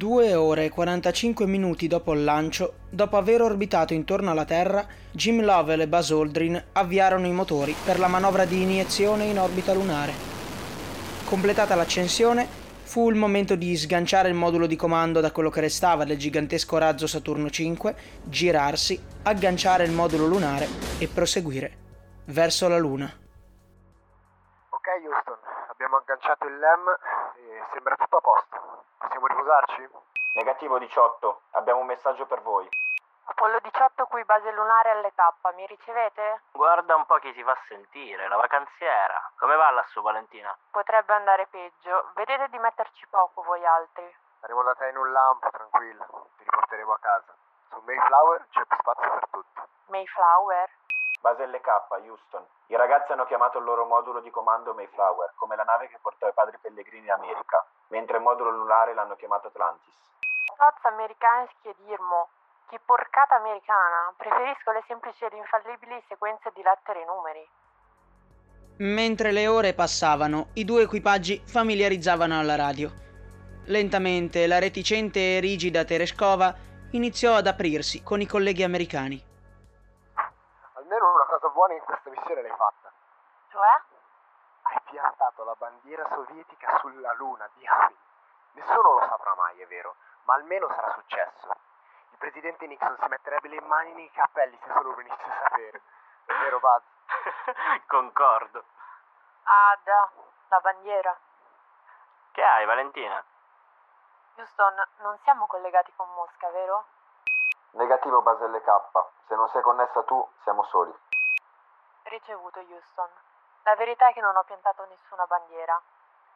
2 ore e 45 minuti dopo il lancio, dopo aver orbitato intorno alla Terra, Jim Lovell e Buzz Aldrin avviarono i motori per la manovra di iniezione in orbita lunare. Completata l'accensione, fu il momento di sganciare il modulo di comando da quello che restava del gigantesco razzo Saturno 5, girarsi, agganciare il modulo lunare e proseguire verso la Luna. Ok Houston, abbiamo agganciato il LEM e sembra tutto a posto. Possiamo riposarci? Negativo 18, abbiamo un messaggio per voi. Apollo 18 qui base lunare LK, mi ricevete? Guarda un po' chi si fa sentire, la vacanziera. Come va lassù, Valentina? Potrebbe andare peggio. Vedete di metterci poco voi altri. Saremo da te in un lampo, tranquillo. Ti riporteremo a casa. Su Mayflower c'è più spazio per tutti. Mayflower? Base LK, Houston. I ragazzi hanno chiamato il loro modulo di comando Mayflower, come la nave che portò i padri pellegrini in America, mentre il modulo lunare l'hanno chiamato Atlantis. Tozza americaneschi ed Irmo. Che porcata americana. Preferisco le semplici ed infallibili sequenze di lettere e numeri. Mentre le ore passavano, i due equipaggi familiarizzavano alla radio. Lentamente la reticente e rigida Tereshkova iniziò ad aprirsi con i colleghi americani. Buona in questa missione l'hai fatta. Cioè? Hai piantato la bandiera sovietica sulla luna, diamine. Nessuno lo saprà mai, è vero, ma almeno sarà successo. Il presidente Nixon si metterebbe le mani nei capelli se solo venisse a sapere. È vero, Buzz? Concordo. Ah, da. La bandiera. Che hai, Valentina? Houston, non siamo collegati con Mosca, vero? Negativo base LK, se non sei connessa tu, siamo soli. Ricevuto, Houston. La verità è che non ho piantato nessuna bandiera.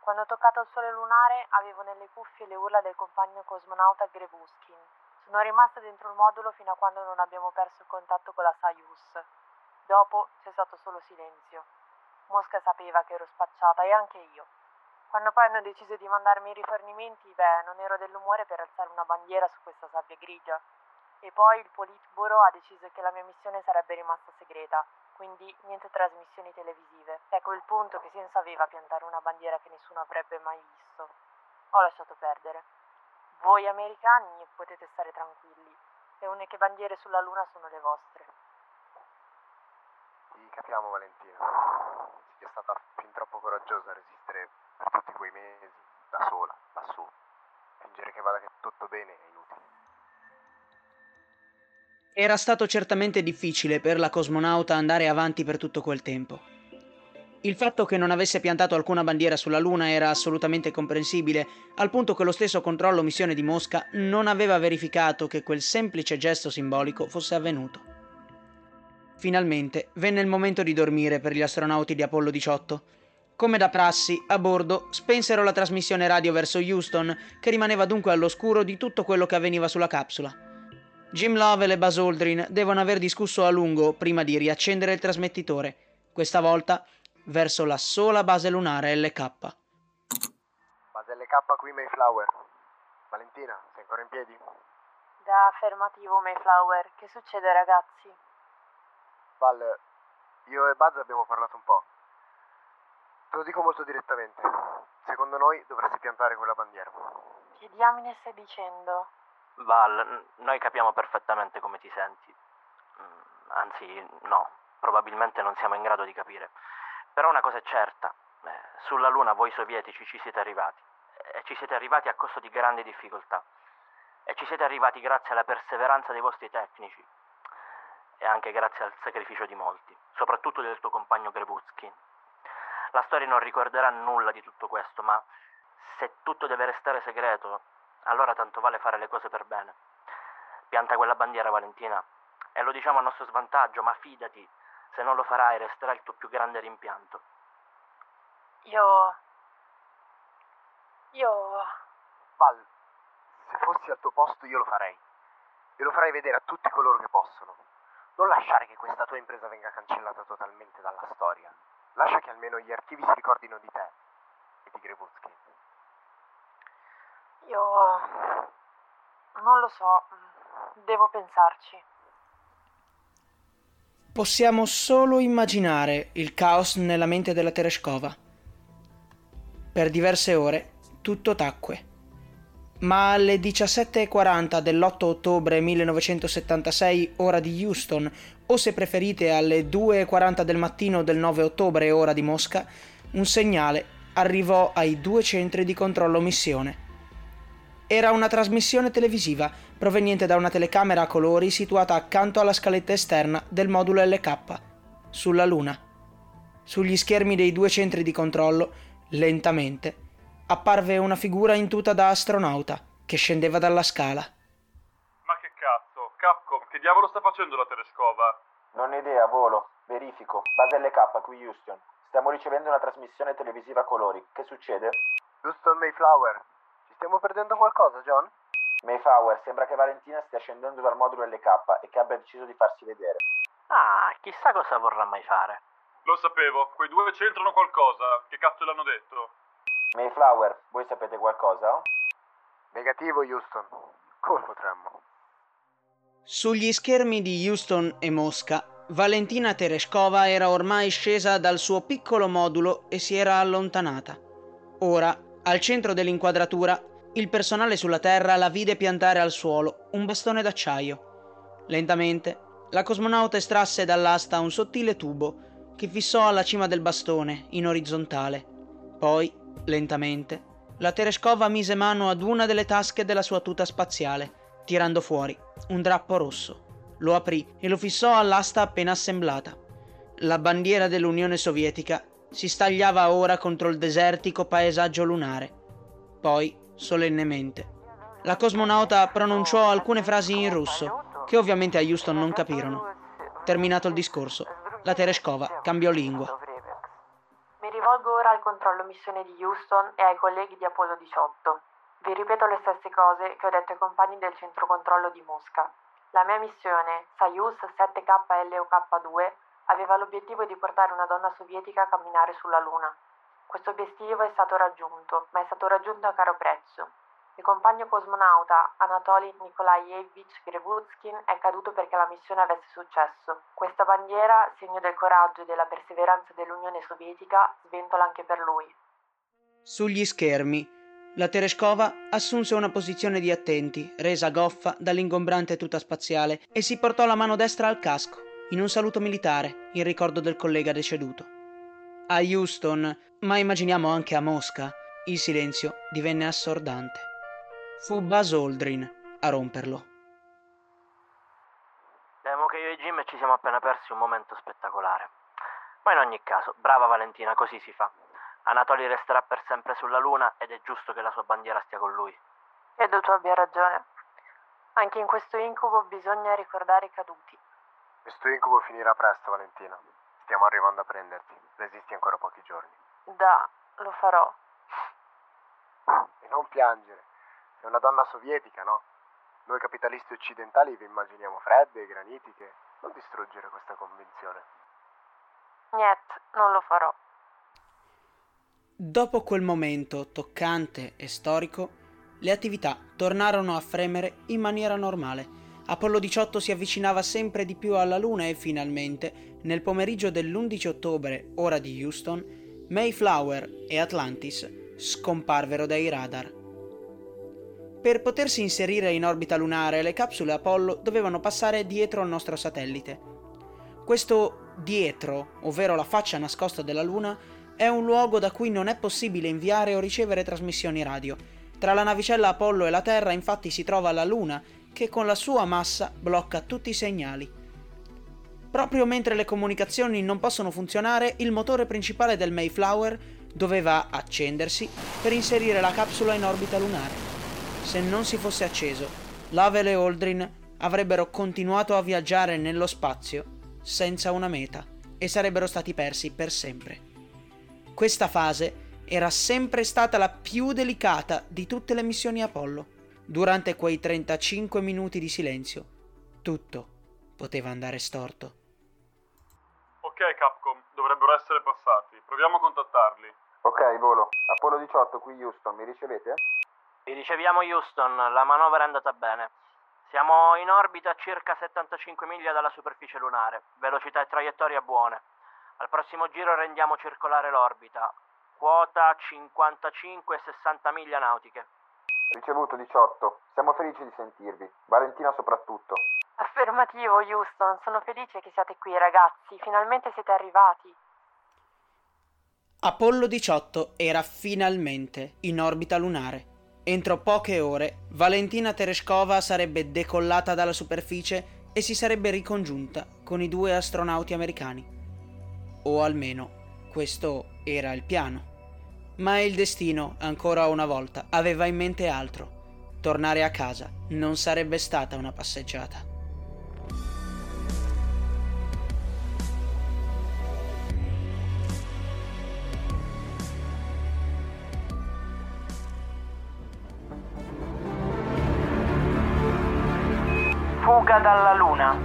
Quando ho toccato il sole lunare avevo nelle cuffie le urla del compagno cosmonauta Grevuskin. Sono rimasta dentro il modulo fino a quando non abbiamo perso il contatto con la Soyuz. Dopo c'è stato solo silenzio. Mosca sapeva che ero spacciata e anche io. Quando poi hanno deciso di mandarmi i rifornimenti, beh, non ero dell'umore per alzare una bandiera su questa sabbia grigia. E poi il Politburo ha deciso che la mia missione sarebbe rimasta segreta, quindi niente trasmissioni televisive. Ecco il punto che senso aveva piantare una bandiera che nessuno avrebbe mai visto. Ho lasciato perdere. Voi americani potete stare tranquilli. Le uniche bandiere sulla Luna sono le vostre. Ti capiamo, Valentina. Sei stata fin troppo coraggiosa a resistere per tutti quei mesi, da sola, lassù. Fingere che vada che tutto bene è inutile. Era stato certamente difficile per la cosmonauta andare avanti per tutto quel tempo. Il fatto che non avesse piantato alcuna bandiera sulla Luna era assolutamente comprensibile, al punto che lo stesso controllo missione di Mosca non aveva verificato che quel semplice gesto simbolico fosse avvenuto. Finalmente venne il momento di dormire per gli astronauti di Apollo 18. Come da prassi, a bordo spensero la trasmissione radio verso Houston, che rimaneva dunque all'oscuro di tutto quello che avveniva sulla capsula. Jim Lovell e Buzz Aldrin devono aver discusso a lungo prima di riaccendere il trasmettitore, questa volta verso la sola base lunare LK. Base LK qui Mayflower. Valentina, sei ancora in piedi? Da affermativo, Mayflower. Che succede, ragazzi? Val, io e Buzz abbiamo parlato un po'. Te lo dico molto direttamente. Secondo noi dovresti piantare quella bandiera. Che diamine stai dicendo? Val, noi capiamo perfettamente come ti senti. Mm, Anzi, no, probabilmente non siamo in grado di capire. Però una cosa è certa, eh, sulla Luna voi sovietici ci siete arrivati. E ci siete arrivati a costo di grandi difficoltà. E ci siete arrivati grazie alla perseveranza dei vostri tecnici. E anche grazie al sacrificio di molti, soprattutto del tuo compagno Grevuzkin. La storia non ricorderà nulla di tutto questo, ma se tutto deve restare segreto, allora tanto vale fare le cose per bene. Pianta quella bandiera, Valentina, e lo diciamo a nostro svantaggio, ma fidati, se non lo farai resterà il tuo più grande rimpianto. Io. Io. Val, se fossi al tuo posto io lo farei. E lo farei vedere a tutti coloro che possono. Non lasciare che questa tua impresa venga cancellata totalmente dalla storia. Lascia che almeno gli archivi si ricordino di te e di Grevuskin. Io non lo so, devo pensarci. Possiamo solo immaginare il caos nella mente della Tereshkova. Per diverse ore tutto tacque. Ma alle 17.40 dell'8 ottobre 1976, ora di Houston, o se preferite alle 2.40 del mattino del 9 ottobre, ora di Mosca, un segnale arrivò ai due centri di controllo missione. Era una trasmissione televisiva proveniente da una telecamera a colori situata accanto alla scaletta esterna del modulo LK, sulla Luna. Sugli schermi dei due centri di controllo, lentamente, apparve una figura in tuta da astronauta che scendeva dalla scala. Ma che cazzo? Capcom, che diavolo sta facendo la Tereskova? Non ho idea, volo. Verifico. Base LK qui Houston. Stiamo ricevendo una trasmissione televisiva a colori. Che succede? Houston Mayflower, stiamo perdendo qualcosa, John? Mayflower, sembra che Valentina stia scendendo dal modulo LK e che abbia deciso di farsi vedere. Ah, chissà cosa vorrà mai fare. Lo sapevo, quei due c'entrano qualcosa. Che cazzo l'hanno detto? Mayflower, voi sapete qualcosa? Negativo, Houston. Come potremmo? Sugli schermi di Houston e Mosca, Valentina Tereshkova era ormai scesa dal suo piccolo modulo e si era allontanata. Ora, al centro dell'inquadratura, il personale sulla Terra la vide piantare al suolo un bastone d'acciaio. Lentamente, la cosmonauta estrasse dall'asta un sottile tubo che fissò alla cima del bastone, in orizzontale. Poi, lentamente, la Tereshkova mise mano ad una delle tasche della sua tuta spaziale, tirando fuori un drappo rosso. Lo aprì e lo fissò all'asta appena assemblata. La bandiera dell'Unione Sovietica si stagliava ora contro il desertico paesaggio lunare. Poi, solennemente, la cosmonauta pronunciò alcune frasi in russo, che ovviamente a Houston non capirono. Terminato il discorso, la Tereshkova cambiò lingua. Mi rivolgo ora al controllo missione di Houston e ai colleghi di Apollo 18. Vi ripeto le stesse cose che ho detto ai compagni del centro controllo di Mosca. La mia missione, Soyuz 7KLOK2, aveva l'obiettivo di portare una donna sovietica a camminare sulla Luna. Questo obiettivo è stato raggiunto, ma è stato raggiunto a caro prezzo. Il compagno cosmonauta Anatoly Nikolaevich Grevuzkin è caduto perché la missione avesse successo. Questa bandiera, segno del coraggio e della perseveranza dell'Unione Sovietica, sventola anche per lui. Sugli schermi, la Tereshkova assunse una posizione di attenti, resa goffa dall'ingombrante tuta spaziale, e si portò la mano destra al casco, in un saluto militare, in ricordo del collega deceduto. A Houston, ma immaginiamo anche a Mosca, il silenzio divenne assordante. Fu Buzz Aldrin a romperlo. Temo che io e Jim ci siamo appena persi un momento spettacolare. Ma in ogni caso, brava Valentina, così si fa. Anatoli resterà per sempre sulla Luna ed è giusto che la sua bandiera stia con lui. Credo tu abbia ragione. Anche in questo incubo bisogna ricordare i caduti. Questo incubo finirà presto, Valentina. Stiamo arrivando a prenderti. Resisti ancora pochi giorni. Da, lo farò. E non piangere. Sei una donna sovietica, no? Noi capitalisti occidentali vi immaginiamo fredde, granitiche. Non distruggere questa convinzione. Niet, non lo farò. Dopo quel momento toccante e storico, le attività tornarono a fremere in maniera normale. Apollo 18 si avvicinava sempre di più alla Luna e finalmente, nel pomeriggio dell'11 ottobre, ora di Houston, Mayflower e Atlantis scomparvero dai radar. Per potersi inserire in orbita lunare, le capsule Apollo dovevano passare dietro al nostro satellite. Questo dietro, ovvero la faccia nascosta della Luna, è un luogo da cui non è possibile inviare o ricevere trasmissioni radio. Tra la navicella Apollo e la Terra infatti si trova la Luna, che con la sua massa blocca tutti i segnali. Proprio mentre le comunicazioni non possono funzionare, il motore principale del Mayflower doveva accendersi per inserire la capsula in orbita lunare. Se non si fosse acceso, Lovell e Aldrin avrebbero continuato a viaggiare nello spazio senza una meta e sarebbero stati persi per sempre. Questa fase era sempre stata la più delicata di tutte le missioni Apollo. Durante quei 35 minuti di silenzio, tutto poteva andare storto. Ok, Capcom, dovrebbero essere passati. Proviamo a contattarli. Ok, volo. Apollo 18 qui Houston, mi ricevete? Vi riceviamo Houston, la manovra è andata bene. Siamo in orbita a circa 75 miglia dalla superficie lunare, velocità e traiettoria buone. Al prossimo giro rendiamo circolare l'orbita, quota 55 e 60 miglia nautiche. Ricevuto 18. Siamo felici di sentirvi. Valentina soprattutto. Affermativo, Houston. Sono felice che siate qui, ragazzi. Finalmente siete arrivati. Apollo 18 era finalmente in orbita lunare. Entro poche ore, Valentina Tereshkova sarebbe decollata dalla superficie e si sarebbe ricongiunta con i due astronauti americani. O almeno questo era il piano. Ma il destino, ancora una volta, aveva in mente altro. Tornare a casa non sarebbe stata una passeggiata. Fuga dalla Luna.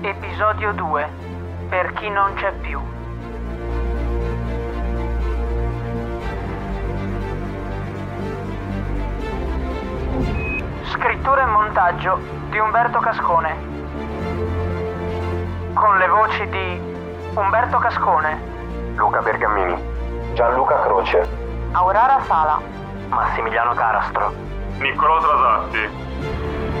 Episodio 2. Per chi non c'è più. Scrittura e montaggio di Umberto Cascone. Con le voci di Umberto Cascone, Luca Bergamini. Gianluca Croce. Aurora Sala. Massimiliano Carastro. Niccolò Trasatti.